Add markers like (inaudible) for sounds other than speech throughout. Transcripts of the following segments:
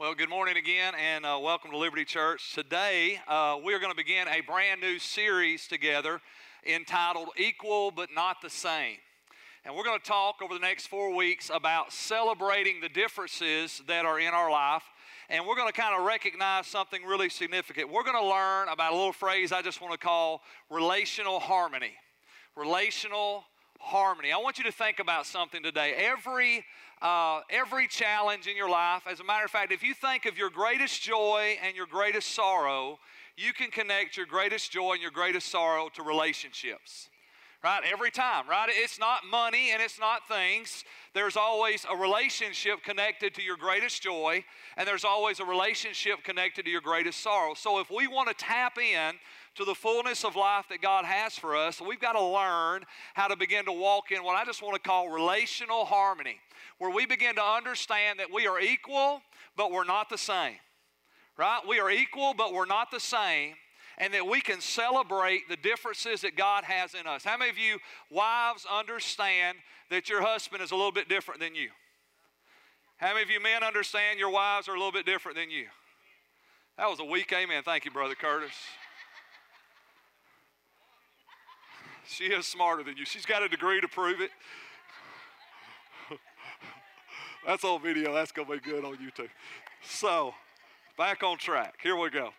Well, good morning again, and uh, welcome to Liberty Church. Today, uh, we're going to begin a brand new series together entitled Equal but Not the Same. And we're going to talk over the next four weeks about celebrating the differences that are in our life. And we're going to kind of recognize something really significant. We're going to learn about a little phrase I just want to call relational harmony. Relational harmony. I want you to think about something today. Every uh, every challenge in your life. As a matter of fact, if you think of your greatest joy and your greatest sorrow, you can connect your greatest joy and your greatest sorrow to relationships. Right? Every time, right? It's not money and it's not things. There's always a relationship connected to your greatest joy, and there's always a relationship connected to your greatest sorrow. So if we want to tap in to the fullness of life that God has for us, we've got to learn how to begin to walk in what I just want to call relational harmony where we begin to understand that we are equal, but we're not the same. Right? We are equal, but we're not the same. And that we can celebrate the differences that God has in us. How many of you wives understand that your husband is a little bit different than you? How many of you men understand your wives are a little bit different than you? That was a weak amen. Thank you, Brother Curtis. She is smarter than you. She's got a degree to prove it. That's on video. That's going to be good on YouTube. So, back on track. Here we go.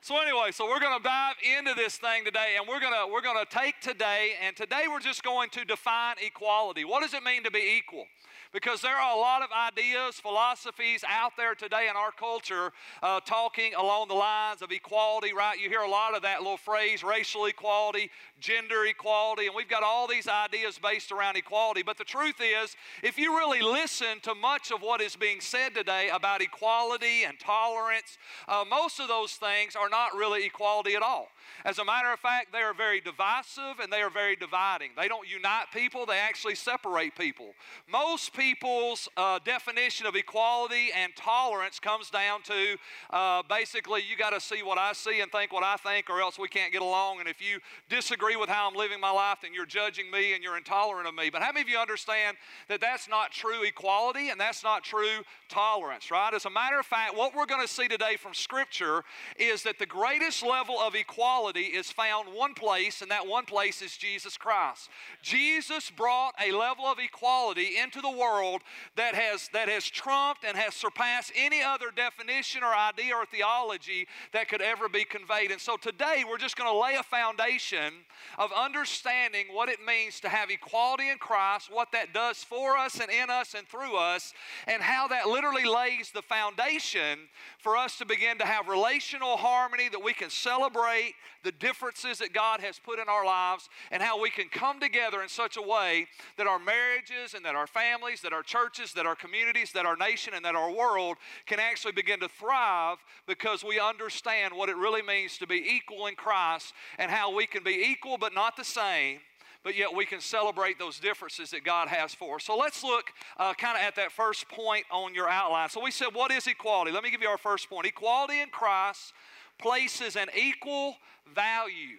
So anyway, so we're going to dive into this thing today and we're going to we're going to take today and today we're just going to define equality. What does it mean to be equal? Because there are a lot of ideas, philosophies out there today in our culture uh, talking along the lines of equality, right? You hear a lot of that little phrase, racial equality, gender equality, and we've got all these ideas based around equality. But the truth is, if you really listen to much of what is being said today about equality and tolerance, uh, most of those things are not really equality at all. As a matter of fact, they are very divisive and they are very dividing. They don't unite people, they actually separate people. Most people's uh, definition of equality and tolerance comes down to uh, basically, you got to see what I see and think what I think, or else we can't get along. And if you disagree with how I'm living my life, then you're judging me and you're intolerant of me. But how many of you understand that that's not true equality and that's not true tolerance, right? As a matter of fact, what we're going to see today from Scripture is that the greatest level of equality equality is found one place, and that one place is Jesus Christ. Jesus brought a level of equality into the world that has, that has trumped and has surpassed any other definition or idea or theology that could ever be conveyed. And so today we're just going to lay a foundation of understanding what it means to have equality in Christ, what that does for us and in us and through us, and how that literally lays the foundation for us to begin to have relational harmony that we can celebrate the differences that God has put in our lives and how we can come together in such a way that our marriages and that our families, that our churches, that our communities, that our nation, and that our world can actually begin to thrive because we understand what it really means to be equal in Christ and how we can be equal but not the same but yet we can celebrate those differences that God has for us. So let's look uh, kind of at that first point on your outline. So we said, what is equality? Let me give you our first point. Equality in Christ places an equal value,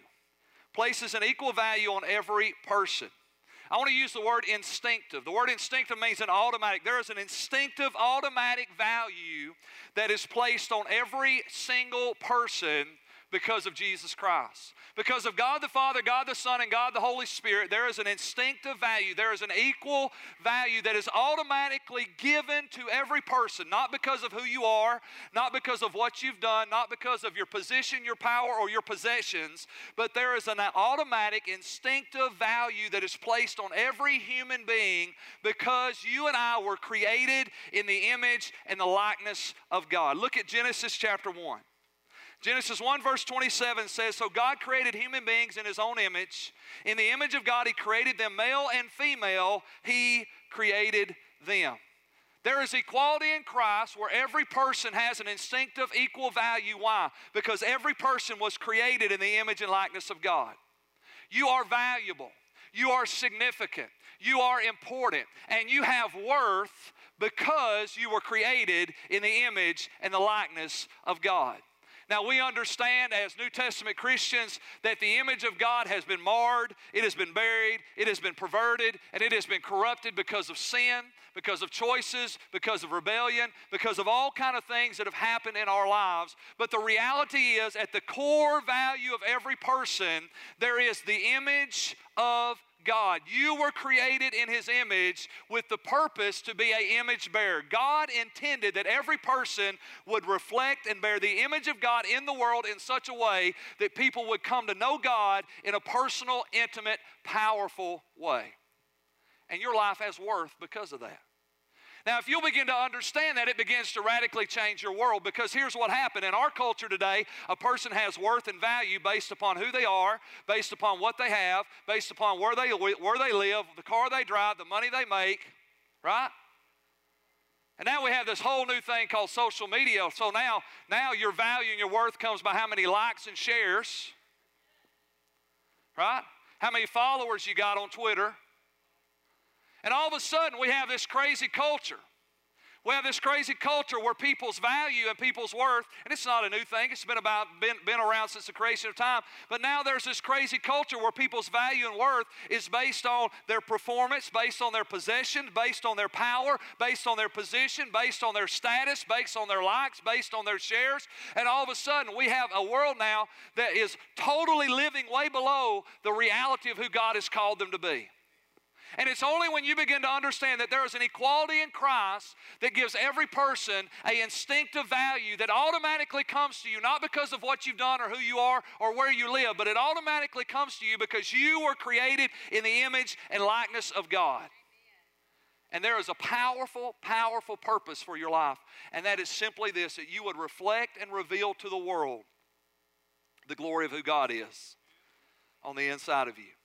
places an equal value on every person. I want to use the word instinctive. The word instinctive means an automatic. There is an instinctive, automatic value that is placed on every single person because of Jesus Christ. Because of God the Father, God the Son, and God the Holy Spirit, there is an instinctive value. There is an equal value that is automatically given to every person, not because of who you are, not because of what you've done, not because of your position, your power, or your possessions, but there is an automatic, instinctive value that is placed on every human being because you and I were created in the image and the likeness of God. Look at Genesis chapter 1. Genesis 1, verse 27 says, So God created human beings in his own image. In the image of God, he created them, male and female, he created them. There is equality in Christ where every person has an instinctive equal value. Why? Because every person was created in the image and likeness of God. You are valuable, you are significant, you are important, and you have worth because you were created in the image and the likeness of God. Now, we understand as New Testament Christians that the image of God has been marred, it has been buried, it has been perverted, and it has been corrupted because of sin, because of choices, because of rebellion, because of all kind of things that have happened in our lives. But the reality is at the core value of every person, there is the image of God. You were created in His image with the purpose to be an image bearer. God intended that every person would reflect and bear the image of God in the world in such a way that people would come to know God in a personal, intimate, powerful way. And your life has worth because of that. Now, if you'll begin to understand that, it begins to radically change your world because here's what happened. In our culture today, a person has worth and value based upon who they are, based upon what they have, based upon where they, where they live, the car they drive, the money they make, right? And now we have this whole new thing called social media. So now, now your value and your worth comes by how many likes and shares, right? How many followers you got on Twitter, and all of a sudden, we have this crazy culture. We have this crazy culture where people's value and people's worth, and it's not a new thing, it's been about been, been around since the creation of time. But now there's this crazy culture where people's value and worth is based on their performance, based on their possession, based on their power, based on their position, based on their status, based on their likes, based on their shares. And all of a sudden we have a world now that is totally living way below the reality of who God has called them to be. And it's only when you begin to understand that there is an equality in Christ that gives every person a instinctive value that automatically comes to you, not because of what you've done or who you are or where you live, but it automatically comes to you because you were created in the image and likeness of God. And there is a powerful, powerful purpose for your life, and that is simply this that you would reflect and reveal to the world the glory of who God is on the inside of you.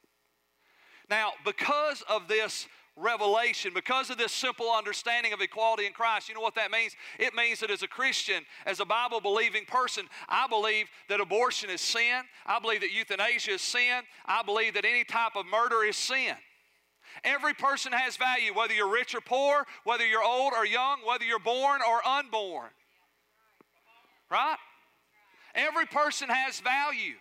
Now, because of this revelation, because of this simple understanding of equality in Christ, you know what that means? It means that as a Christian, as a Bible believing person, I believe that abortion is sin. I believe that euthanasia is sin. I believe that any type of murder is sin. Every person has value, whether you're rich or poor, whether you're old or young, whether you're born or unborn. Right? Every person has value.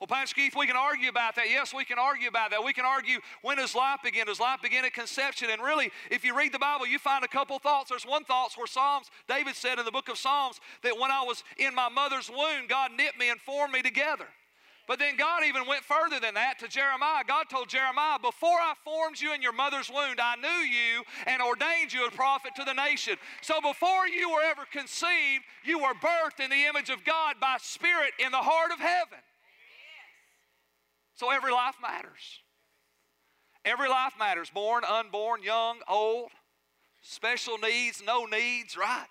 Well, Pastor Keith, we can argue about that. Yes, we can argue about that. We can argue when does life begin? Does life begin at conception? And really, if you read the Bible, you find a couple thoughts. There's one thought where Psalms, David said in the book of Psalms that when I was in my mother's womb, God knit me and formed me together. But then God even went further than that to Jeremiah. God told Jeremiah, Before I formed you in your mother's womb, I knew you and ordained you a prophet to the nation. So before you were ever conceived, you were birthed in the image of God by Spirit in the heart of heaven. So every life matters. Every life matters born, unborn, young, old, special needs, no needs, right?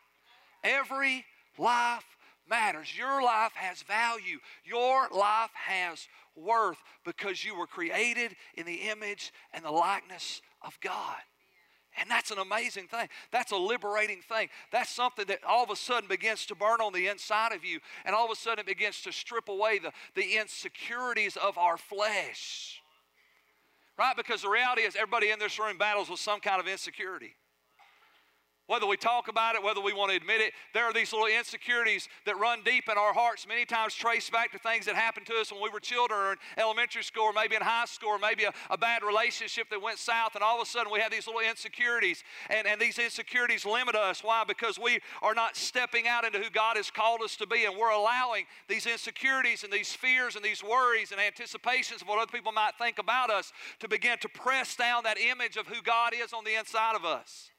Every life matters. Your life has value. Your life has worth because you were created in the image and the likeness of God. And that's an amazing thing. That's a liberating thing. That's something that all of a sudden begins to burn on the inside of you, and all of a sudden it begins to strip away the, the insecurities of our flesh. Right? Because the reality is, everybody in this room battles with some kind of insecurity. Whether we talk about it, whether we want to admit it, there are these little insecurities that run deep in our hearts, many times trace back to things that happened to us when we were children or in elementary school or maybe in high school or maybe a, a bad relationship that went south, and all of a sudden we have these little insecurities. And, and these insecurities limit us. Why? Because we are not stepping out into who God has called us to be, and we're allowing these insecurities and these fears and these worries and anticipations of what other people might think about us to begin to press down that image of who God is on the inside of us.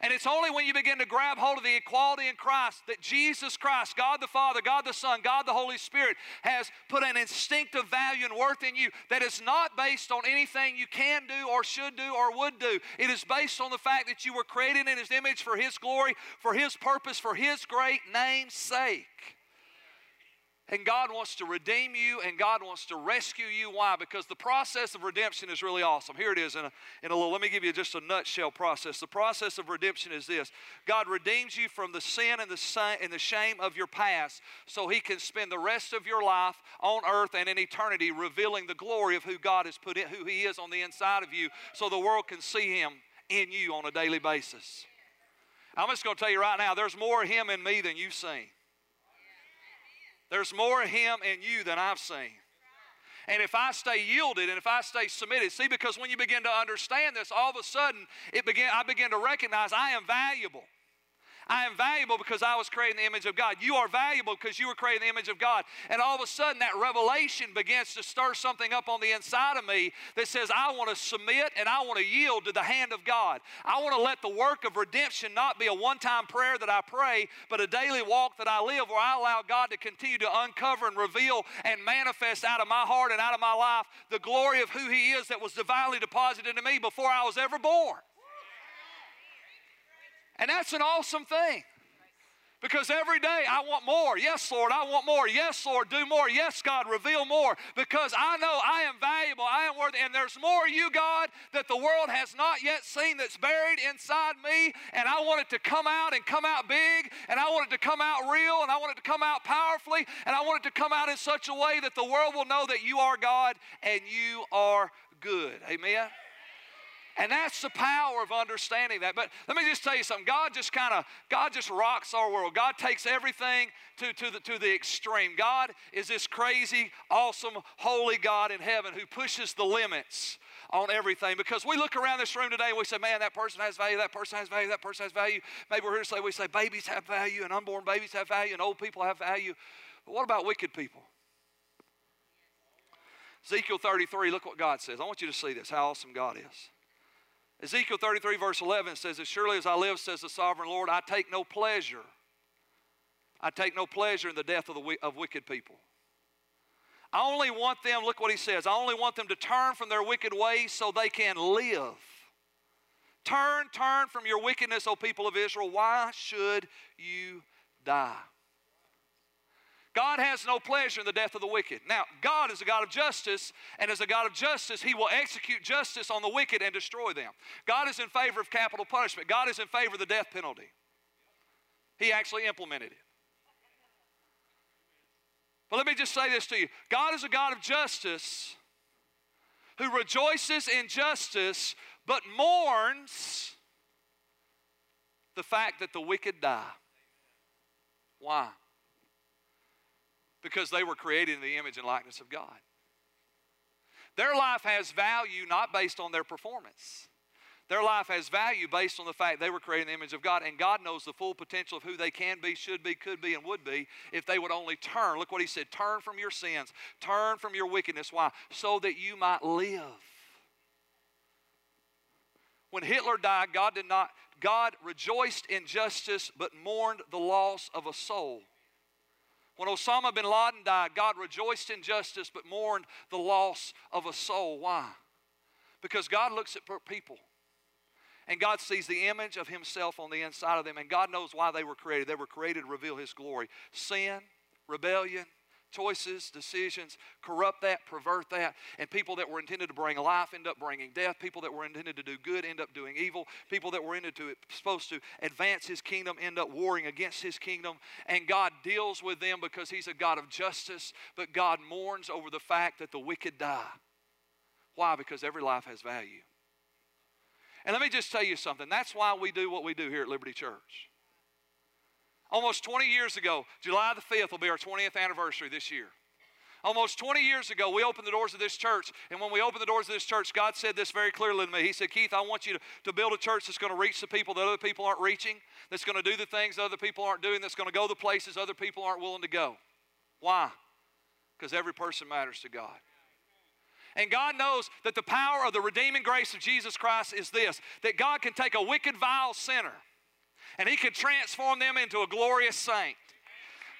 And it's only when you begin to grab hold of the equality in Christ that Jesus Christ, God the Father, God the Son, God the Holy Spirit, has put an instinctive value and worth in you that is not based on anything you can do or should do or would do. It is based on the fact that you were created in His image for His glory, for His purpose, for His great name's sake. And God wants to redeem you and God wants to rescue you. Why? Because the process of redemption is really awesome. Here it is in a, in a little, let me give you just a nutshell process. The process of redemption is this God redeems you from the sin and the, and the shame of your past so He can spend the rest of your life on earth and in eternity revealing the glory of who God has put in, who He is on the inside of you so the world can see Him in you on a daily basis. I'm just going to tell you right now, there's more of Him in me than you've seen. There's more of Him in you than I've seen. And if I stay yielded and if I stay submitted, see, because when you begin to understand this, all of a sudden it begin, I begin to recognize I am valuable. I am valuable because I was created in the image of God. You are valuable because you were created in the image of God. And all of a sudden, that revelation begins to stir something up on the inside of me that says, I want to submit and I want to yield to the hand of God. I want to let the work of redemption not be a one time prayer that I pray, but a daily walk that I live where I allow God to continue to uncover and reveal and manifest out of my heart and out of my life the glory of who He is that was divinely deposited into me before I was ever born. And that's an awesome thing. Because every day I want more. Yes, Lord, I want more. Yes, Lord, do more. Yes, God, reveal more. Because I know I am valuable, I am worthy, and there's more you, God, that the world has not yet seen that's buried inside me. And I want it to come out and come out big, and I want it to come out real, and I want it to come out powerfully, and I want it to come out in such a way that the world will know that you are God and you are good. Amen. And that's the power of understanding that. But let me just tell you something. God just kind of, God just rocks our world. God takes everything to, to, the, to the extreme. God is this crazy, awesome, holy God in heaven who pushes the limits on everything. Because we look around this room today and we say, man, that person has value, that person has value, that person has value. Maybe we're here to say, we say babies have value and unborn babies have value and old people have value. But what about wicked people? Ezekiel 33, look what God says. I want you to see this, how awesome God is. Ezekiel 33, verse 11 says, As surely as I live, says the sovereign Lord, I take no pleasure. I take no pleasure in the death of, the, of wicked people. I only want them, look what he says, I only want them to turn from their wicked ways so they can live. Turn, turn from your wickedness, O people of Israel. Why should you die? God has no pleasure in the death of the wicked. Now, God is a God of justice, and as a God of justice, He will execute justice on the wicked and destroy them. God is in favor of capital punishment, God is in favor of the death penalty. He actually implemented it. But let me just say this to you God is a God of justice who rejoices in justice but mourns the fact that the wicked die. Why? Because they were created in the image and likeness of God. Their life has value not based on their performance. Their life has value based on the fact they were created in the image of God, and God knows the full potential of who they can be, should be, could be, and would be if they would only turn. Look what he said turn from your sins, turn from your wickedness. Why? So that you might live. When Hitler died, God did not, God rejoiced in justice but mourned the loss of a soul. When Osama bin Laden died, God rejoiced in justice but mourned the loss of a soul. Why? Because God looks at people and God sees the image of Himself on the inside of them, and God knows why they were created. They were created to reveal His glory. Sin, rebellion, choices, decisions corrupt that, pervert that, and people that were intended to bring life end up bringing death. People that were intended to do good end up doing evil. People that were intended to supposed to advance His kingdom end up warring against His kingdom. And God deals with them because He's a God of justice, but God mourns over the fact that the wicked die. Why? Because every life has value. And let me just tell you something. That's why we do what we do here at Liberty Church. Almost 20 years ago, July the 5th will be our 20th anniversary this year. Almost 20 years ago, we opened the doors of this church. And when we opened the doors of this church, God said this very clearly to me. He said, Keith, I want you to, to build a church that's going to reach the people that other people aren't reaching, that's going to do the things other people aren't doing, that's going to go the places other people aren't willing to go. Why? Because every person matters to God. And God knows that the power of the redeeming grace of Jesus Christ is this that God can take a wicked, vile sinner and He could transform them into a glorious saint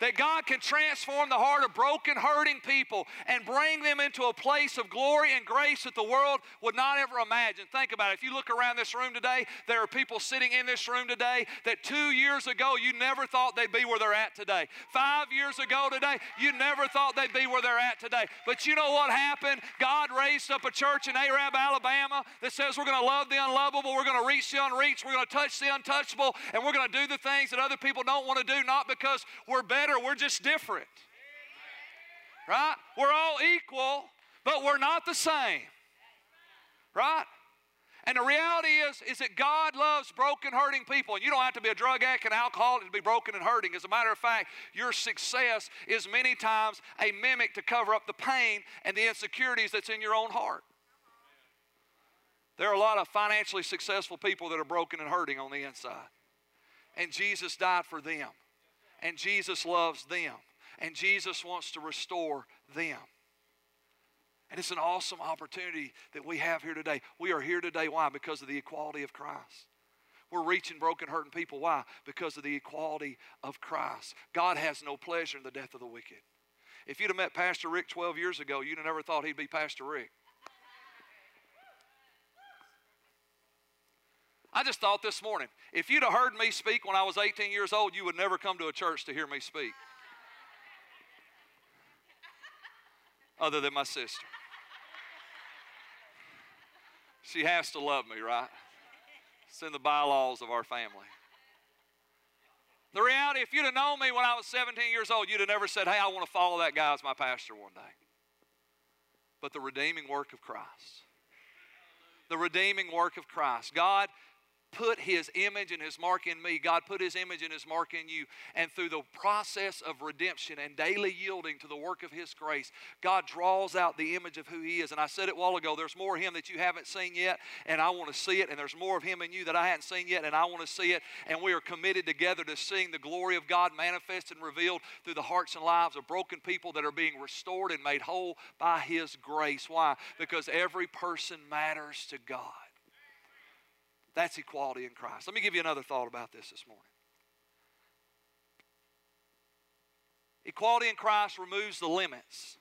that God can transform the heart of broken, hurting people and bring them into a place of glory and grace that the world would not ever imagine. Think about it. If you look around this room today, there are people sitting in this room today that two years ago you never thought they'd be where they're at today. Five years ago today, you never thought they'd be where they're at today. But you know what happened? God raised up a church in Arab, Alabama that says we're going to love the unlovable, we're going to reach the unreached, we're going to touch the untouchable, and we're going to do the things that other people don't want to do, not because we're better we're just different. Right? We're all equal, but we're not the same. Right? And the reality is, is that God loves broken, hurting people. And you don't have to be a drug addict and alcoholic to be broken and hurting. As a matter of fact, your success is many times a mimic to cover up the pain and the insecurities that's in your own heart. There are a lot of financially successful people that are broken and hurting on the inside. And Jesus died for them. And Jesus loves them. And Jesus wants to restore them. And it's an awesome opportunity that we have here today. We are here today. Why? Because of the equality of Christ. We're reaching broken, hurting people. Why? Because of the equality of Christ. God has no pleasure in the death of the wicked. If you'd have met Pastor Rick 12 years ago, you'd have never thought he'd be Pastor Rick. I just thought this morning, if you'd have heard me speak when I was 18 years old, you would never come to a church to hear me speak. Other than my sister. She has to love me, right? It's in the bylaws of our family. The reality, if you'd have known me when I was 17 years old, you'd have never said, Hey, I want to follow that guy as my pastor one day. But the redeeming work of Christ. The redeeming work of Christ. God put his image and his mark in me. God put his image and his mark in you. And through the process of redemption and daily yielding to the work of his grace, God draws out the image of who he is. And I said it a while ago there's more of him that you haven't seen yet, and I want to see it. And there's more of him in you that I hadn't seen yet, and I want to see it. And we are committed together to seeing the glory of God manifest and revealed through the hearts and lives of broken people that are being restored and made whole by his grace. Why? Because every person matters to God. That's equality in Christ. Let me give you another thought about this this morning. Equality in Christ removes the limits,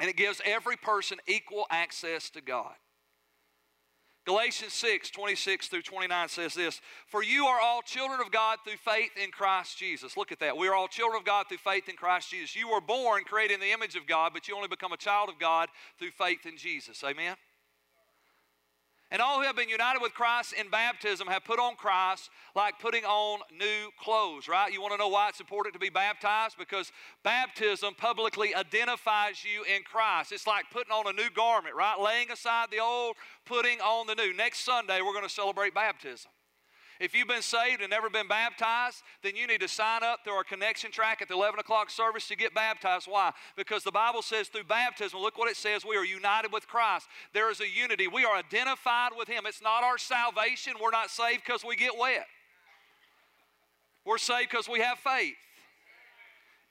and it gives every person equal access to God. Galatians 6, 26 through 29 says this For you are all children of God through faith in Christ Jesus. Look at that. We are all children of God through faith in Christ Jesus. You were born created in the image of God, but you only become a child of God through faith in Jesus. Amen? And all who have been united with Christ in baptism have put on Christ like putting on new clothes, right? You want to know why it's important to be baptized? Because baptism publicly identifies you in Christ. It's like putting on a new garment, right? Laying aside the old, putting on the new. Next Sunday, we're going to celebrate baptism. If you've been saved and never been baptized, then you need to sign up through our connection track at the 11 o'clock service to get baptized. Why? Because the Bible says through baptism, look what it says, we are united with Christ. There is a unity. We are identified with Him. It's not our salvation. We're not saved because we get wet, we're saved because we have faith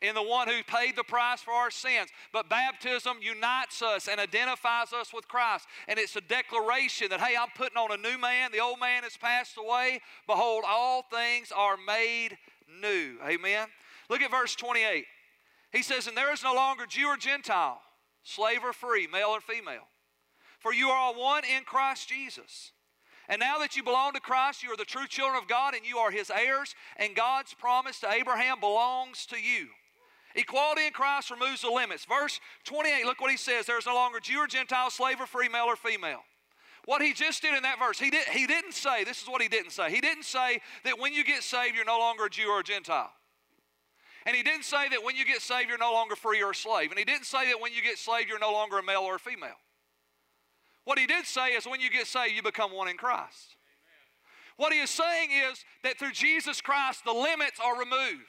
in the one who paid the price for our sins. But baptism unites us and identifies us with Christ. And it's a declaration that, hey, I'm putting on a new man. The old man has passed away. Behold, all things are made new. Amen. Look at verse 28. He says, And there is no longer Jew or Gentile, slave or free, male or female. For you are all one in Christ Jesus. And now that you belong to Christ, you are the true children of God and you are his heirs, and God's promise to Abraham belongs to you. Equality in Christ removes the limits. Verse 28, look what he says. There's no longer Jew or Gentile, slave or free, male or female. What he just did in that verse, he, did, he didn't say, this is what he didn't say. He didn't say that when you get saved, you're no longer a Jew or a Gentile. And he didn't say that when you get saved, you're no longer free or a slave. And he didn't say that when you get saved, you're no longer a male or a female. What he did say is when you get saved, you become one in Christ. What he is saying is that through Jesus Christ, the limits are removed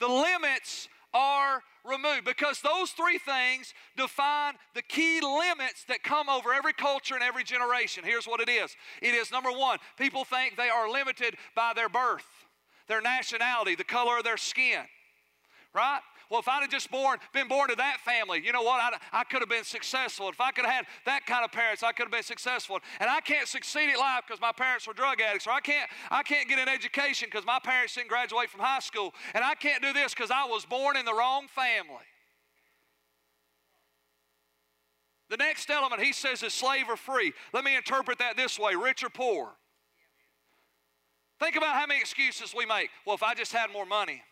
the limits are removed because those three things define the key limits that come over every culture and every generation. Here's what it is it is number one, people think they are limited by their birth, their nationality, the color of their skin, right? Well, if I'd have just born, been born to that family, you know what? I'd, I could have been successful. If I could have had that kind of parents, I could have been successful. And I can't succeed at life because my parents were drug addicts, or I can't, I can't get an education because my parents didn't graduate from high school, and I can't do this because I was born in the wrong family. The next element he says is slave or free. Let me interpret that this way rich or poor. Think about how many excuses we make. Well, if I just had more money,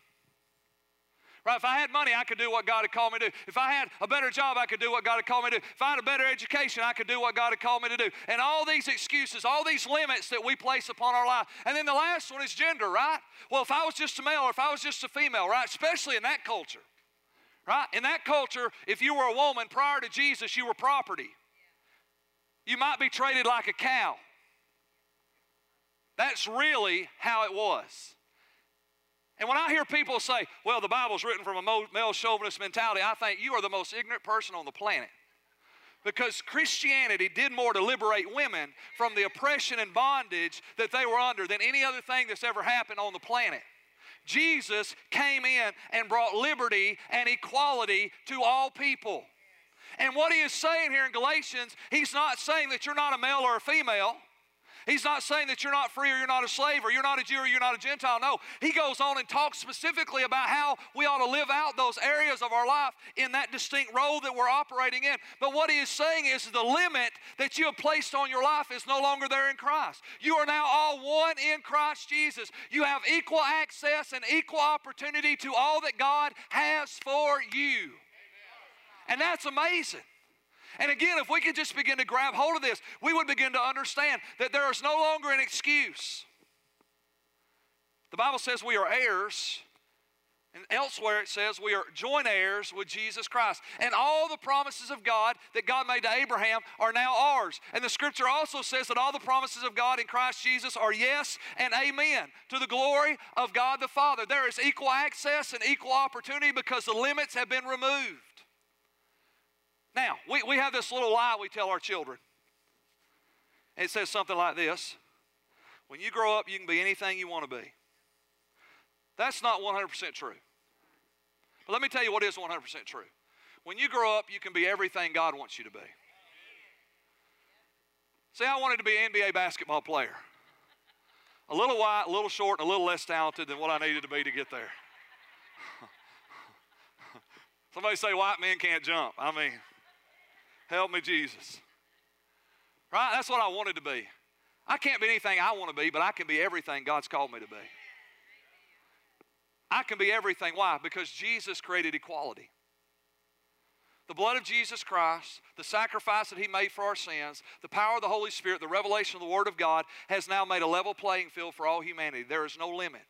Right? If I had money, I could do what God had called me to do. If I had a better job, I could do what God had called me to do. If I had a better education, I could do what God had called me to do. And all these excuses, all these limits that we place upon our life. And then the last one is gender, right? Well, if I was just a male or if I was just a female, right? Especially in that culture. Right? In that culture, if you were a woman prior to Jesus, you were property. You might be treated like a cow. That's really how it was. And when I hear people say, well, the Bible's written from a male chauvinist mentality, I think you are the most ignorant person on the planet. Because Christianity did more to liberate women from the oppression and bondage that they were under than any other thing that's ever happened on the planet. Jesus came in and brought liberty and equality to all people. And what he is saying here in Galatians, he's not saying that you're not a male or a female. He's not saying that you're not free or you're not a slave or you're not a Jew or you're not a Gentile. No, he goes on and talks specifically about how we ought to live out those areas of our life in that distinct role that we're operating in. But what he is saying is the limit that you have placed on your life is no longer there in Christ. You are now all one in Christ Jesus. You have equal access and equal opportunity to all that God has for you. And that's amazing. And again, if we could just begin to grab hold of this, we would begin to understand that there is no longer an excuse. The Bible says we are heirs. And elsewhere it says we are joint heirs with Jesus Christ. And all the promises of God that God made to Abraham are now ours. And the scripture also says that all the promises of God in Christ Jesus are yes and amen to the glory of God the Father. There is equal access and equal opportunity because the limits have been removed. Now, we, we have this little lie we tell our children. It says something like this When you grow up, you can be anything you want to be. That's not 100% true. But let me tell you what is 100% true. When you grow up, you can be everything God wants you to be. See, I wanted to be an NBA basketball player. A little white, a little short, and a little less talented than what I needed to be to get there. (laughs) Somebody say white men can't jump. I mean, Help me, Jesus. Right? That's what I wanted to be. I can't be anything I want to be, but I can be everything God's called me to be. I can be everything. Why? Because Jesus created equality. The blood of Jesus Christ, the sacrifice that He made for our sins, the power of the Holy Spirit, the revelation of the Word of God has now made a level playing field for all humanity. There is no limit.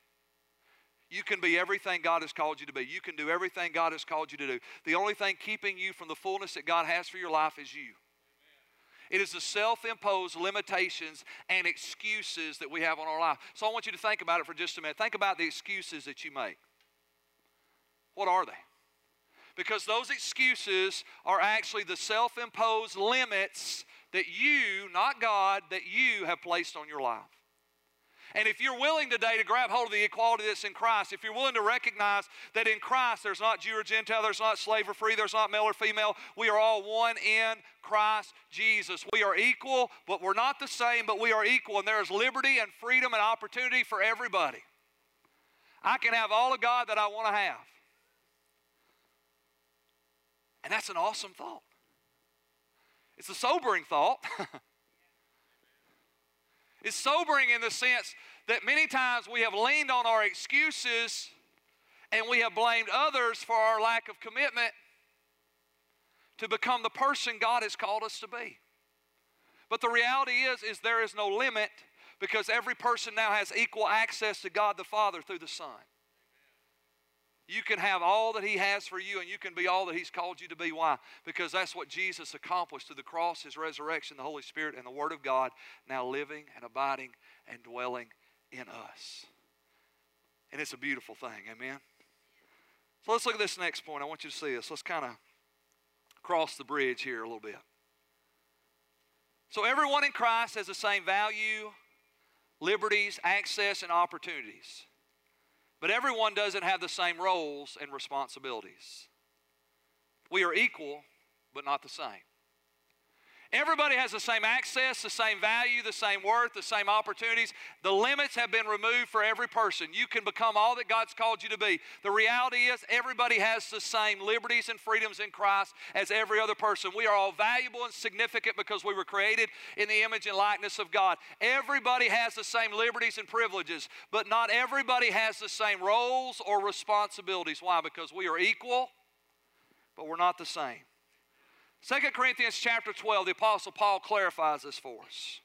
You can be everything God has called you to be. You can do everything God has called you to do. The only thing keeping you from the fullness that God has for your life is you. It is the self imposed limitations and excuses that we have on our life. So I want you to think about it for just a minute. Think about the excuses that you make. What are they? Because those excuses are actually the self imposed limits that you, not God, that you have placed on your life. And if you're willing today to grab hold of the equality that's in Christ, if you're willing to recognize that in Christ there's not Jew or Gentile, there's not slave or free, there's not male or female, we are all one in Christ Jesus. We are equal, but we're not the same, but we are equal. And there is liberty and freedom and opportunity for everybody. I can have all of God that I want to have. And that's an awesome thought. It's a sobering thought. (laughs) It's sobering in the sense that many times we have leaned on our excuses and we have blamed others for our lack of commitment to become the person God has called us to be. But the reality is is there is no limit because every person now has equal access to God the Father through the Son. You can have all that He has for you, and you can be all that He's called you to be. Why? Because that's what Jesus accomplished through the cross, His resurrection, the Holy Spirit, and the Word of God now living and abiding and dwelling in us. And it's a beautiful thing. Amen? So let's look at this next point. I want you to see this. Let's kind of cross the bridge here a little bit. So everyone in Christ has the same value, liberties, access, and opportunities. But everyone doesn't have the same roles and responsibilities. We are equal, but not the same. Everybody has the same access, the same value, the same worth, the same opportunities. The limits have been removed for every person. You can become all that God's called you to be. The reality is, everybody has the same liberties and freedoms in Christ as every other person. We are all valuable and significant because we were created in the image and likeness of God. Everybody has the same liberties and privileges, but not everybody has the same roles or responsibilities. Why? Because we are equal, but we're not the same. 2 Corinthians chapter 12, the Apostle Paul clarifies this for us.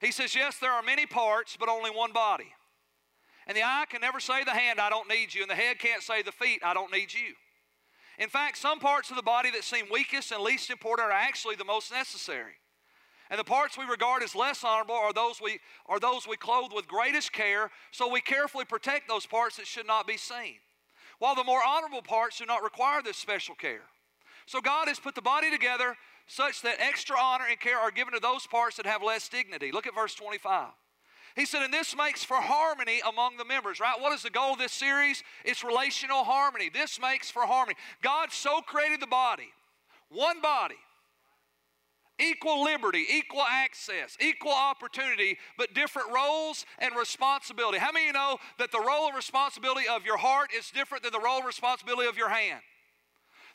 He says, Yes, there are many parts, but only one body. And the eye can never say the hand, I don't need you, and the head can't say the feet, I don't need you. In fact, some parts of the body that seem weakest and least important are actually the most necessary. And the parts we regard as less honorable are those we, are those we clothe with greatest care, so we carefully protect those parts that should not be seen. While the more honorable parts do not require this special care. So God has put the body together such that extra honor and care are given to those parts that have less dignity. Look at verse 25. He said, and this makes for harmony among the members, right? What is the goal of this series? It's relational harmony. This makes for harmony. God so created the body, one body, equal liberty, equal access, equal opportunity, but different roles and responsibility. How many of you know that the role and responsibility of your heart is different than the role and responsibility of your hand?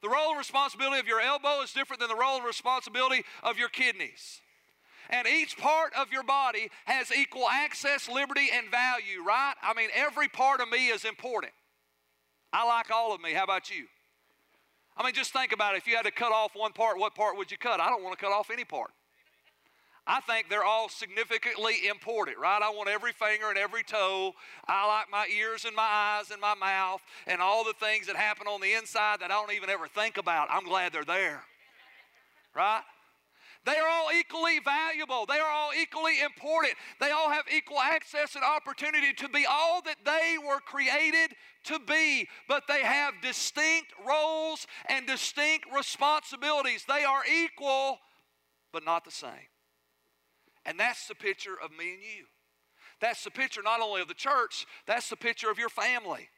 The role and responsibility of your elbow is different than the role and responsibility of your kidneys. And each part of your body has equal access, liberty, and value, right? I mean, every part of me is important. I like all of me. How about you? I mean, just think about it. If you had to cut off one part, what part would you cut? I don't want to cut off any part. I think they're all significantly important, right? I want every finger and every toe. I like my ears and my eyes and my mouth and all the things that happen on the inside that I don't even ever think about. I'm glad they're there, right? They are all equally valuable. They are all equally important. They all have equal access and opportunity to be all that they were created to be, but they have distinct roles and distinct responsibilities. They are equal, but not the same. And that's the picture of me and you. That's the picture not only of the church, that's the picture of your family.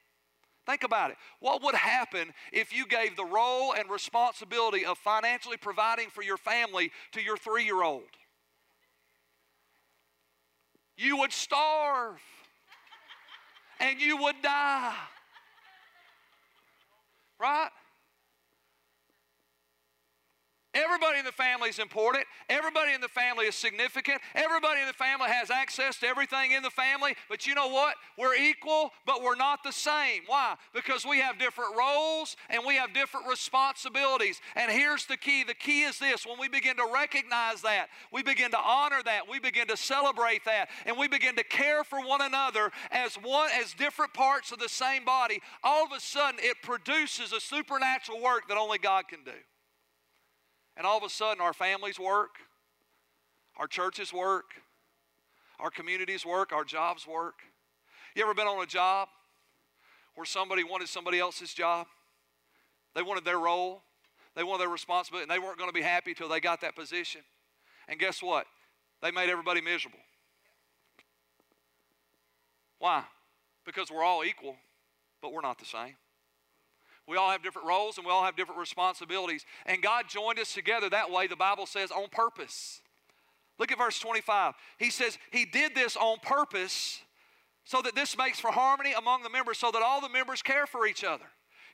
Think about it. What would happen if you gave the role and responsibility of financially providing for your family to your three year old? You would starve and you would die. Right? Everybody in the family is important. Everybody in the family is significant. Everybody in the family has access to everything in the family. But you know what? We're equal, but we're not the same. Why? Because we have different roles and we have different responsibilities. And here's the key the key is this when we begin to recognize that, we begin to honor that, we begin to celebrate that, and we begin to care for one another as one as different parts of the same body, all of a sudden it produces a supernatural work that only God can do. And all of a sudden, our families work, our churches work, our communities work, our jobs work. You ever been on a job where somebody wanted somebody else's job? They wanted their role, they wanted their responsibility, and they weren't going to be happy till they got that position. And guess what? They made everybody miserable. Why? Because we're all equal, but we're not the same. We all have different roles and we all have different responsibilities. And God joined us together that way, the Bible says, on purpose. Look at verse 25. He says, He did this on purpose so that this makes for harmony among the members, so that all the members care for each other.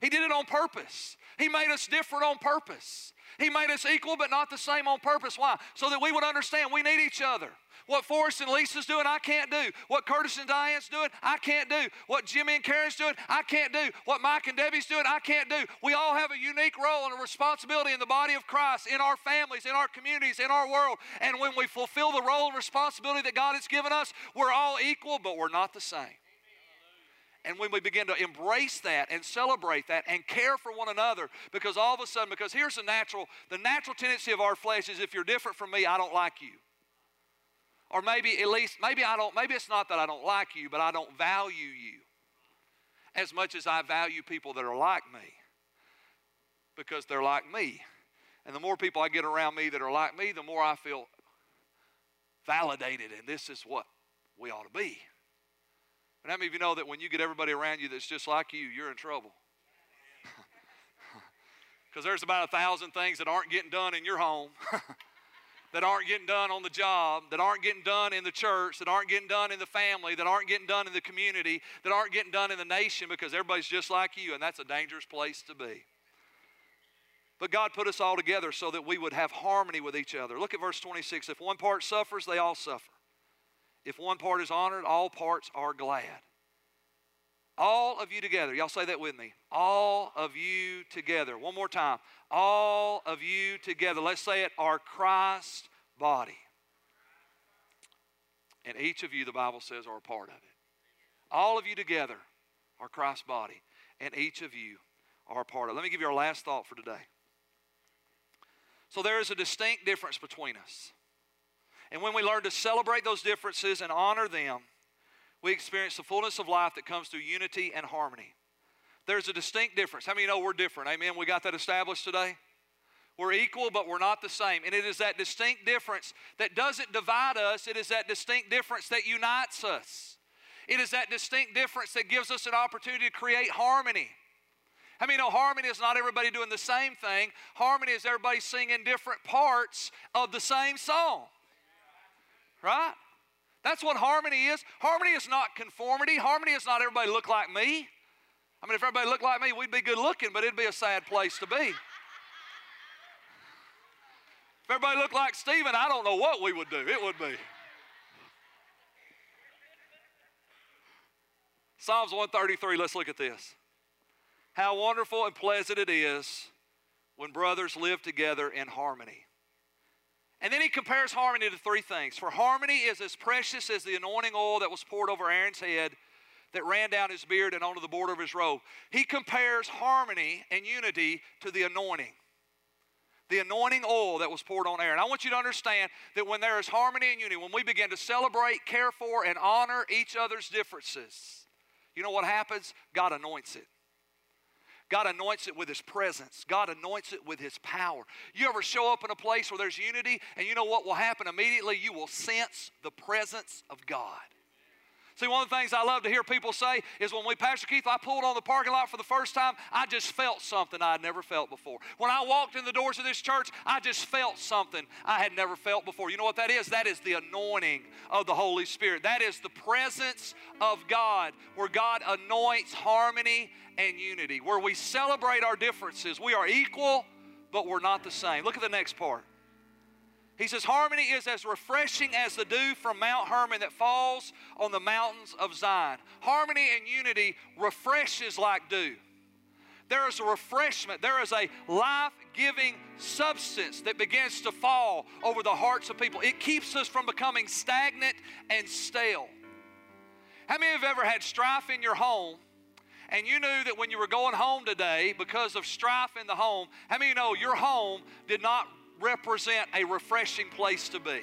He did it on purpose. He made us different on purpose. He made us equal but not the same on purpose. Why? So that we would understand we need each other. What Forrest and Lisa's doing, I can't do. What Curtis and Diane's doing, I can't do. What Jimmy and Karen's doing, I can't do. What Mike and Debbie's doing, I can't do. We all have a unique role and a responsibility in the body of Christ, in our families, in our communities, in our world. And when we fulfill the role and responsibility that God has given us, we're all equal, but we're not the same. And when we begin to embrace that and celebrate that and care for one another, because all of a sudden, because here's the natural, the natural tendency of our flesh is if you're different from me, I don't like you. Or maybe at least, maybe I don't, maybe it's not that I don't like you, but I don't value you as much as I value people that are like me because they're like me. And the more people I get around me that are like me, the more I feel validated, and this is what we ought to be. But how many of you know that when you get everybody around you that's just like you, you're in trouble? (laughs) Because there's about a thousand things that aren't getting done in your home. (laughs) that aren't getting done on the job, that aren't getting done in the church, that aren't getting done in the family, that aren't getting done in the community, that aren't getting done in the nation because everybody's just like you, and that's a dangerous place to be. But God put us all together so that we would have harmony with each other. Look at verse 26. If one part suffers, they all suffer. If one part is honored, all parts are glad. All of you together. Y'all say that with me. All of you together. One more time. All of you together. Let's say it are Christ body. And each of you, the Bible says, are a part of it. All of you together are Christ's body. And each of you are a part of it. Let me give you our last thought for today. So there is a distinct difference between us. And when we learn to celebrate those differences and honor them, we experience the fullness of life that comes through unity and harmony. There's a distinct difference. How many know we're different? Amen. We got that established today? We're equal, but we're not the same. And it is that distinct difference that doesn't divide us, it is that distinct difference that unites us. It is that distinct difference that gives us an opportunity to create harmony. I mean, no, harmony is not everybody doing the same thing. Harmony is everybody singing different parts of the same song. Right? That's what harmony is. Harmony is not conformity. Harmony is not everybody look like me. I mean, if everybody looked like me, we'd be good looking, but it'd be a sad place to be. If everybody looked like Stephen, I don't know what we would do. It would be. Psalms 133, let's look at this. How wonderful and pleasant it is when brothers live together in harmony. And then he compares harmony to three things. For harmony is as precious as the anointing oil that was poured over Aaron's head that ran down his beard and onto the border of his robe. He compares harmony and unity to the anointing. The anointing oil that was poured on Aaron. I want you to understand that when there is harmony and unity, when we begin to celebrate, care for, and honor each other's differences, you know what happens? God anoints it. God anoints it with His presence. God anoints it with His power. You ever show up in a place where there's unity, and you know what will happen immediately? You will sense the presence of God. See, one of the things I love to hear people say is when we, Pastor Keith, I pulled on the parking lot for the first time, I just felt something I had never felt before. When I walked in the doors of this church, I just felt something I had never felt before. You know what that is? That is the anointing of the Holy Spirit. That is the presence of God, where God anoints harmony and unity, where we celebrate our differences. We are equal, but we're not the same. Look at the next part. He says, Harmony is as refreshing as the dew from Mount Hermon that falls on the mountains of Zion. Harmony and unity refreshes like dew. There is a refreshment, there is a life giving substance that begins to fall over the hearts of people. It keeps us from becoming stagnant and stale. How many of you have ever had strife in your home and you knew that when you were going home today because of strife in the home, how many know your home did not represent a refreshing place to be.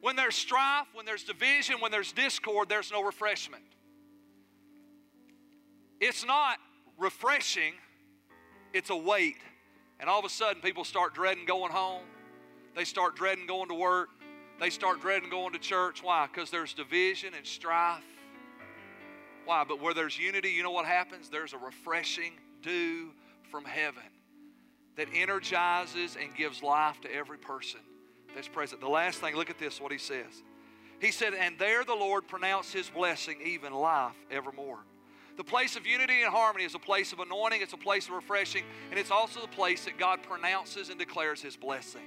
When there's strife, when there's division, when there's discord, there's no refreshment. It's not refreshing, it's a weight. And all of a sudden, people start dreading going home. They start dreading going to work. They start dreading going to church. Why? Because there's division and strife. Why? But where there's unity, you know what happens? There's a refreshing dew from heaven that energizes and gives life to every person that's present. The last thing, look at this, what he says. He said, And there the Lord pronounced his blessing, even life evermore. The place of unity and harmony is a place of anointing, it's a place of refreshing, and it's also the place that God pronounces and declares his blessing.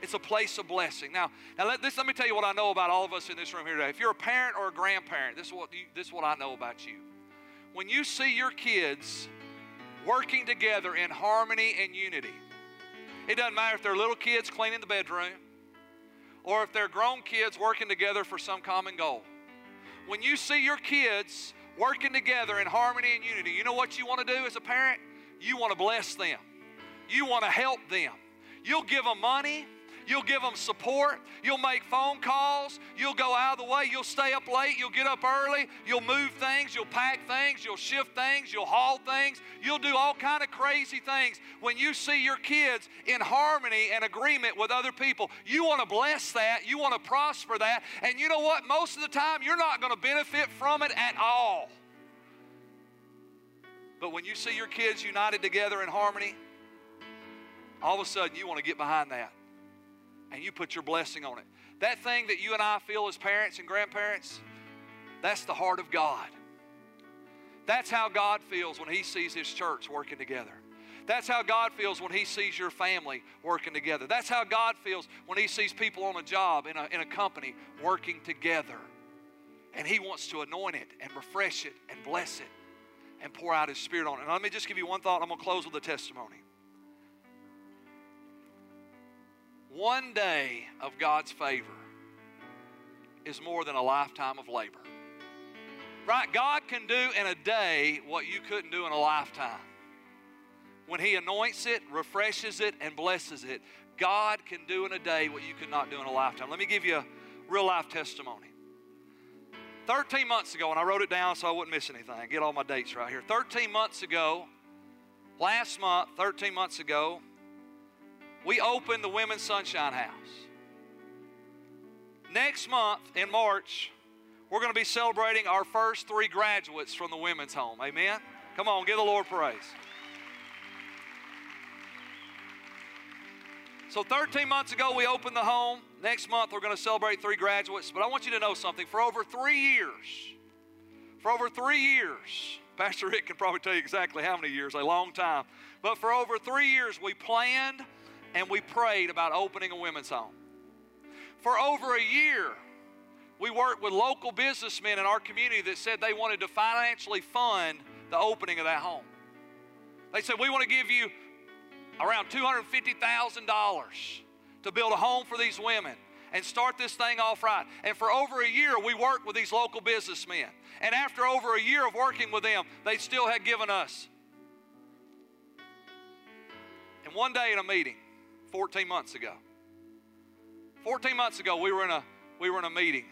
It's a place of blessing. Now, now let, this, let me tell you what I know about all of us in this room here today. If you're a parent or a grandparent, this is what, you, this is what I know about you. When you see your kids working together in harmony and unity. It doesn't matter if they're little kids cleaning the bedroom or if they're grown kids working together for some common goal. When you see your kids working together in harmony and unity, you know what you want to do as a parent? You want to bless them. You want to help them. You'll give them money. You'll give them support. You'll make phone calls. You'll go out of the way. You'll stay up late. You'll get up early. You'll move things. You'll pack things. You'll shift things. You'll haul things. You'll do all kind of crazy things. When you see your kids in harmony and agreement with other people, you want to bless that. You want to prosper that. And you know what? Most of the time, you're not going to benefit from it at all. But when you see your kids united together in harmony, all of a sudden you want to get behind that and you put your blessing on it. That thing that you and I feel as parents and grandparents, that's the heart of God. That's how God feels when He sees His church working together. That's how God feels when He sees your family working together. That's how God feels when He sees people on a job, in a, in a company, working together. And He wants to anoint it and refresh it and bless it and pour out His Spirit on it. And let me just give you one thought. I'm going to close with a testimony. One day of God's favor is more than a lifetime of labor. Right? God can do in a day what you couldn't do in a lifetime. when He anoints it, refreshes it, and blesses it, God can do in a day what you could not do in a lifetime. Let me give you a real life testimony. 13 months ago, and I wrote it down so I wouldn't miss anything, get all my dates right here. 13 months ago, last month, 13 months ago, we opened the Women's Sunshine House. Next month, in March, we're going to be celebrating our first three graduates from the women's home. Amen? Come on, give the Lord praise. So 13 months ago, we opened the home. Next month, we're going to celebrate three graduates. But I want you to know something. For over three years, for over three years, (laughs) Pastor Rick can probably tell you exactly how many years, a long time. But for over three years, we planned and we prayed about opening a women's home. For over a year, we worked with local businessmen in our community that said they wanted to financially fund the opening of that home. They said, We want to give you around $250,000 to build a home for these women and start this thing off right. And for over a year, we worked with these local businessmen. And after over a year of working with them, they still had given us. And one day in a meeting, 14 months ago, 14 months ago, we were in a, we were in a meeting.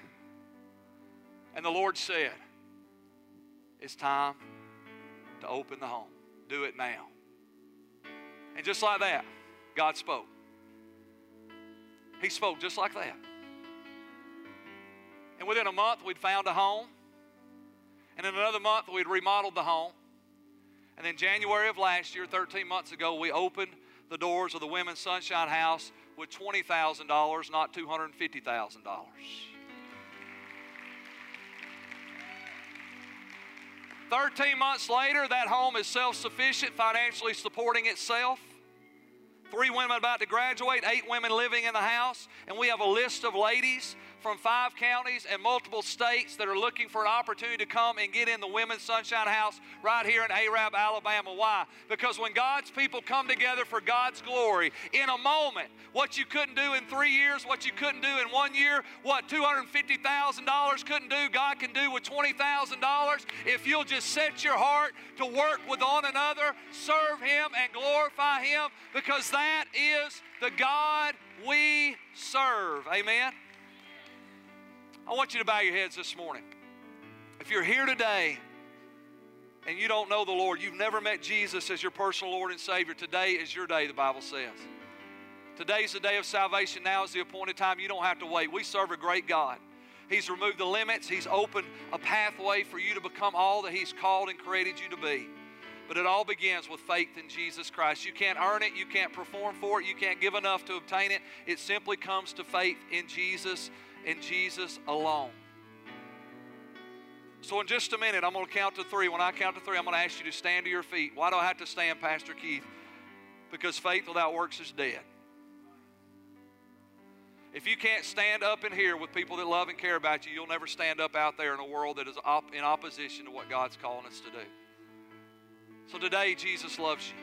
And the Lord said, It's time to open the home. Do it now. And just like that, God spoke. He spoke just like that. And within a month, we'd found a home. And in another month, we'd remodeled the home. And then January of last year, 13 months ago, we opened the doors of the Women's Sunshine House with $20,000, not $250,000. Thirteen months later, that home is self sufficient, financially supporting itself. Three women about to graduate, eight women living in the house, and we have a list of ladies from five counties and multiple states that are looking for an opportunity to come and get in the Women's Sunshine House right here in Arab, Alabama. Why? Because when God's people come together for God's glory, in a moment, what you couldn't do in three years, what you couldn't do in one year, what $250,000 couldn't do, God can do with $20,000 if you'll just set your heart to work with one another, serve Him, and glorify Him, because that is the God we serve. Amen. I want you to bow your heads this morning. If you're here today and you don't know the Lord, you've never met Jesus as your personal Lord and Savior, today is your day, the Bible says. Today's the day of salvation. Now is the appointed time. You don't have to wait. We serve a great God. He's removed the limits, He's opened a pathway for you to become all that He's called and created you to be. But it all begins with faith in Jesus Christ. You can't earn it, you can't perform for it, you can't give enough to obtain it. It simply comes to faith in Jesus in Jesus alone. So, in just a minute, I'm going to count to three. When I count to three, I'm going to ask you to stand to your feet. Why do I have to stand, Pastor Keith? Because faith without works is dead. If you can't stand up in here with people that love and care about you, you'll never stand up out there in a world that is op- in opposition to what God's calling us to do. So today, Jesus loves you.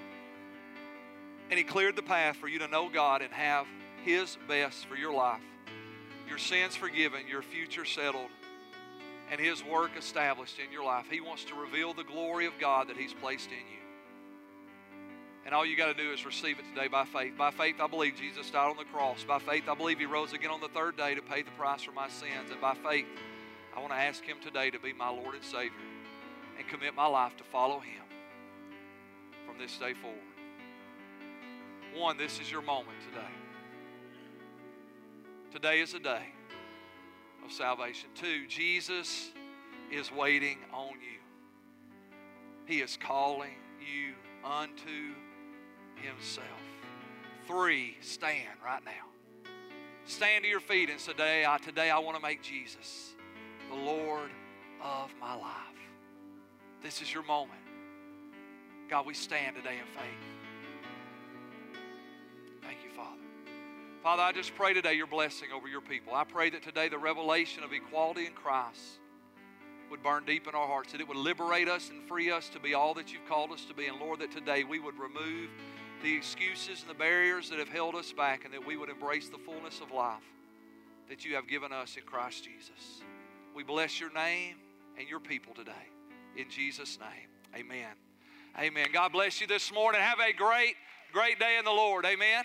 And He cleared the path for you to know God and have His best for your life your sins forgiven, your future settled, and His work established in your life. He wants to reveal the glory of God that He's placed in you. And all you got to do is receive it today by faith. By faith, I believe Jesus died on the cross. By faith, I believe He rose again on the third day to pay the price for my sins. And by faith, I want to ask Him today to be my Lord and Savior and commit my life to follow Him from this day forward. One, this is your moment today. Today is a day of salvation. Two, Jesus is waiting on you. He is calling you unto Himself. Three, stand right now. Stand to your feet and say, today I, today I want to make Jesus the Lord of my life. This is your moment. God, we stand today in faith. Father, I just pray today your blessing over your people. I pray that today the revelation of equality in Christ would burn deep in our hearts, that it would liberate us and free us to be all that you've called us to be. And Lord, that today we would remove the excuses and the barriers that have held us back, and that we would embrace the fullness of life that you have given us in Christ Jesus. We bless your name and your people today. In Jesus' name, amen. Amen. God bless you this morning. Have a great, great day in the Lord. Amen.